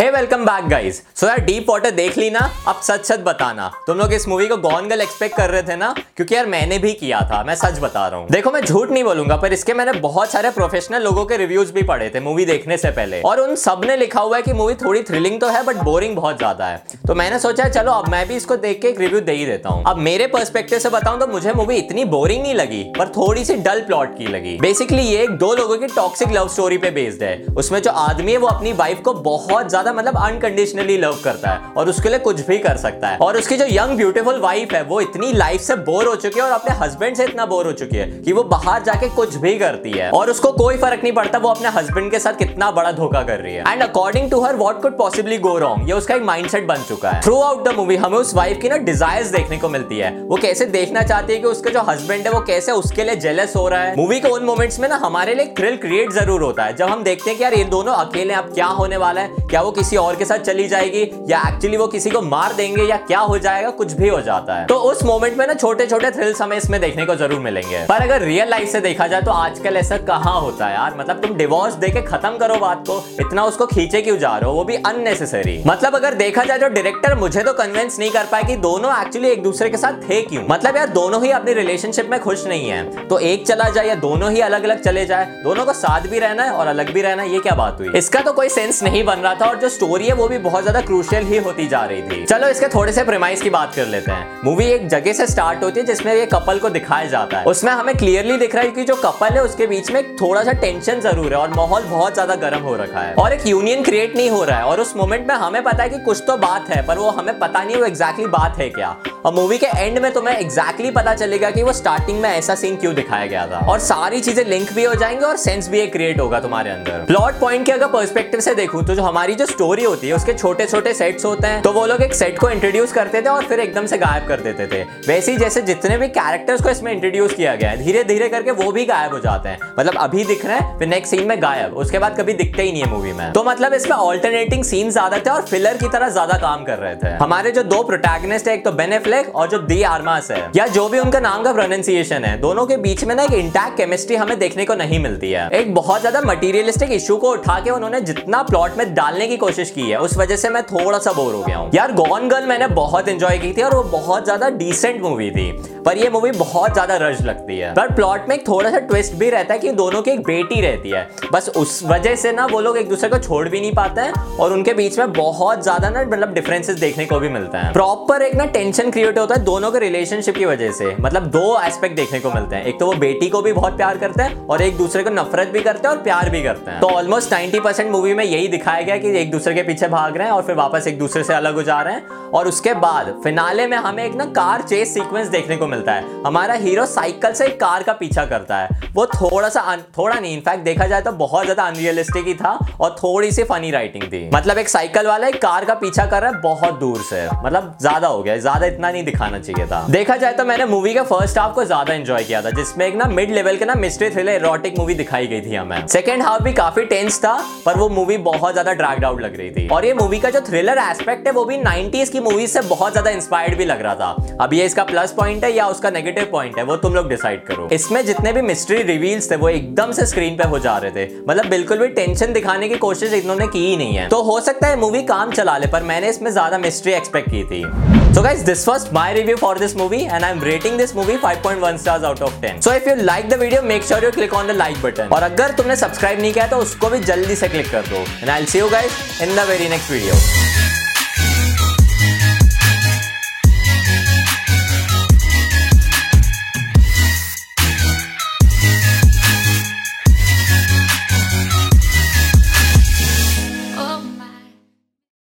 Hey welcome back guys so यार deep water देख ली ना? अब सच सच बताना। तुम लोग इस मूवी को गॉन गर्ल एक्सपेक्ट कर रहे थे ना? क्योंकि यार, मैंने भी किया था। मैं सच बता रहा हूँ। देखो, मैं झूठ नहीं बोलूँगा, पर इसके मैंने बहुत सारे प्रोफेशनल लोगों के रिव्यूज़ भी पढ़े थे मूवी देखने से पहले। और उन सबने लिखा हुआ है कि मूवी थोड़ी थ्रिलिंग तो है बट बोरिंग बहुत ज़्यादा है। तो मैंने सोचा, चलो, अब मैं भी इसको देख के एक रिव्यू दे ही देता हूँ। अब मेरे पर्सपेक्टिव से बताऊँ तो मुझे मूवी इतनी बोरिंग नहीं लगी, पर थोड़ी सी डल प्लॉट की लगी। बेसिकली ये दो लोगों की टॉक्सिक लव स्टोरी पे बेस्ड है। उसमें जो आदमी है, वो अपनी वाइफ को बहुत ज़्यादा मतलब अनकंडीशनली लव करता है और उसके लिए कुछ भी कर सकता है। और उसकी जो यंग ब्यूटीफुल वाइफ है, वो इतनी लाइफ से बोर हो चुकी है और अपने हस्बैंड से इतना बोर हो चुकी है कि वो बाहर जाके कुछ भी करती है। और उसको कोई फ़र्क नहीं पड़ता, वो अपने हस्बैंड के साथ कितना बड़ा धोखा कर रही है। And according to her what could possibly go wrong ये उसका एक माइंडसेट बन चुका है। थ्रू आउट द मूवी हमें उस वाइफ की ना डिजायर्स देखने को मिलती है। वो कैसे देखना चाहती है कि उसका जो हस्बैंड है, वो कैसे उसके लिए जेलस हो रहा है? मूवी के उन मोमेंट्स में ना हमारे लिए थ्रिल क्रिएट ज़रूर होता है, जब हम देखते हैं कि यार ये दोनों अकेले अब क्या होने वाला है? क्या वो किसी और के साथ चली जाएगी, या एक्चुअली वो किसी को मार देंगे, या क्या हो जाएगा, कुछ भी हो जाता है। तो उस मोमेंट में ना छोटे छोटे थ्रिल्स हमें इसमें देखने को ज़रूर मिलेंगे। पर अगर रियल लाइफ से देखा जाए तो आजकल ऐसा कहाँ होता है यार? मतलब तुम डिवोर्स देके खत्म करो बात को, इतना उसको खींचे क्यों जा रहे हो? वो भी अननेसेसरी मतलब अगर देखा जाए तो डायरेक्टर मुझे तो कन्विंस नहीं कर पाए कि दोनों एक्चुअली एक दूसरे के साथ थे क्यों? मतलब यार, दोनों ही अपनी रिलेशनशिप में खुश नहीं है। तो एक चला जाए, या दोनों ही अलग अलग चले जाए, दोनों को साथ भी रहना है और अलग भी रहना है, ये क्या बात हुई? इसका तो कोई सेंस नहीं बन रहा था और जो स्टोरी है, वो भी बहुत ज़्यादा क्रूशियल ही होती जा रही थी। चलो, इसके थोड़े से प्रेमाइज की बात कर लेते हैं। मूवी एक जगह से स्टार्ट होती है, जिसमें ये कपल को दिखाया जाता है। उसमें हमें क्लियरली दिख रहा है कि जो कपल है, उसके बीच में थोड़ा सा टेंशन ज़रूर है और माहौल बहुत ज़्यादा गर्म हो रखा है। और एक यूनियन क्रिएट नहीं हो रहा है। और उस मोमेंट में हमें पता है कि कुछ तो बात है, पर वो हमें पता नहीं वो एग्जैक्टली बात है क्या। और मूवी के एंड में तुम्हें एग्जैक्टली पता चलेगा कि वो स्टार्टिंग में ऐसा सीन क्यों दिखाया गया था। और सारी चीज़ें लिंक भी हो जाएँगे और सेंस भी क्रिएट होगा तुम्हारे अंदर। प्लॉट पॉइंट के अगर पर्सपेक्टिव से देखूँ तो जो हमारी जो स्टोरी होती है, उसके छोटे छोटे सेट्स होते हैं तो वो लोग एक सेट को इंट्रोड्यूस करते थे और फिर एकदम से गायब कर देते थे। वैसे ही जैसे जितने भी कैरेक्टर्स को इसमें इंट्रोड्यूस किया गया है धीरे धीरे करके वो भी गायब हो जाते हैं। मतलब अभी दिख रहे हैं, फिर नेक्स्ट सीन में गायब, उसके बाद कभी दिखते ही नहीं है मूवी में। तो मतलब इसमें ऑल्टरनेटिंग सीन ज़्यादा थे और फिलर की तरह ज़्यादा काम कर रहे थे। हमारे जो दो प्रोटैगनिस्ट है, एक तो बेनेफ्लेक और जो दी आर्मास है, या जो भी उनका नाम का प्रोनाउंसिएशन है, दोनों के बीच में ना एक इंटैक्ट केमिस्ट्री हमें देखने को नहीं मिलती है। एक बहुत ज़्यादा मटीरियलिस्टिक इशू को उठा के उन्होंने जितना प्लॉट में डालने की कोशिश की है, उस वजह से मैं थोड़ा सा बोर हो गया हूँ। यार गॉन गर्ल मैंने बहुत इंजॉय की थी और वो बहुत ज़्यादा डिसेंट मूवी थी, पर ये मूवी बहुत ज़्यादा रश लगती है। पर प्लॉट में एक थोड़ा सा ट्विस्ट भी रहता है कि दोनों की एक बेटी रहती है, बस उस वजह से ना वो लोग एक दूसरे को छोड़ भी नहीं पाते हैं और उनके बीच में बहुत ज़्यादा ना मतलब डिफरेंसेस देखने को भी मिलता है। प्रॉपर एक ना टेंशन क्रिएट होता है दोनों के रिलेशनशिप की वजह से मतलब दो एस्पेक्ट देखने को मिलते हैं। एक तो वो बेटी को भी बहुत प्यार करते हैं और एक दूसरे को नफरत भी करते हैं और प्यार भी करते हैं। तो ऑलमोस्ट नाइनटी मूवी में यही दिखाया गया कि एक दूसरे के पीछे भाग रहे हैं और फिर वापस एक दूसरे से अलग हो जा रहे हैं। और उसके बाद फिनाले में हमें एक ना कार चेस सीक्वेंस देखने को मिलता है। हमारा हीरो साइकिल से एक कार का पीछा करता है। वो थोड़ा सा थोड़ा नहीं इनफैक्ट देखा जाए तो बहुत ज़्यादा अनरियलिस्टिक ही था और थोड़ी सी फनी राइटिंग थी। मतलब एक साइकिल वाला एक कार का पीछा कर रहा है बहुत दूर से। मतलब ज़्यादा हो गया, ज़्यादा इतना नहीं दिखाना चाहिए था। देखा जाए तो मैंने मूवी के फ़र्स्ट हाफ़ को ज़्यादा एंजॉय किया था, जिसमें एक ना मिड लेवल के ना मिस्ट्री थ्रिलर एरोटिक मूवी दिखाई गई थी हमें। सेकंड हाफ़ भी काफ़ी टेंस था, पर वो मूवी बहुत ज़्यादा ड्रैग्ड आउट लग रही थी और ये मूवी का जो थ्रिलर एस्पेक्ट है वो भी 90s की मूवीज़ से बहुत ज़्यादा इंस्पायर्ड भी लग रहा था अब ये इसका प्लस पॉइंट है या उसका नेगेटिव पॉइंट है वो तुम लोग डिसाइड करो इसमें जितने भी मिस्ट्री रिवील्स थे वो एकदम से स्क्रीन पे हो जा रहे थे मतलब बिल्कुल भी टेंशन दिखाने की कोशिश इन्होंने की ही नहीं है तो हो सकता है मूवी काम चला ले पर मैंने इसमें ज़्यादा मिस्ट्री एक्सपेक्ट की थी So guys, this was my review for this movie and I'm rating this movie 5.1 stars out of 10. So if you like the video, make sure you click on the like button. और अगर तुमने subscribe नहीं किया तो उसको भी जल्दी से क्लिक कर दो. And I'll see you guys and the very next video.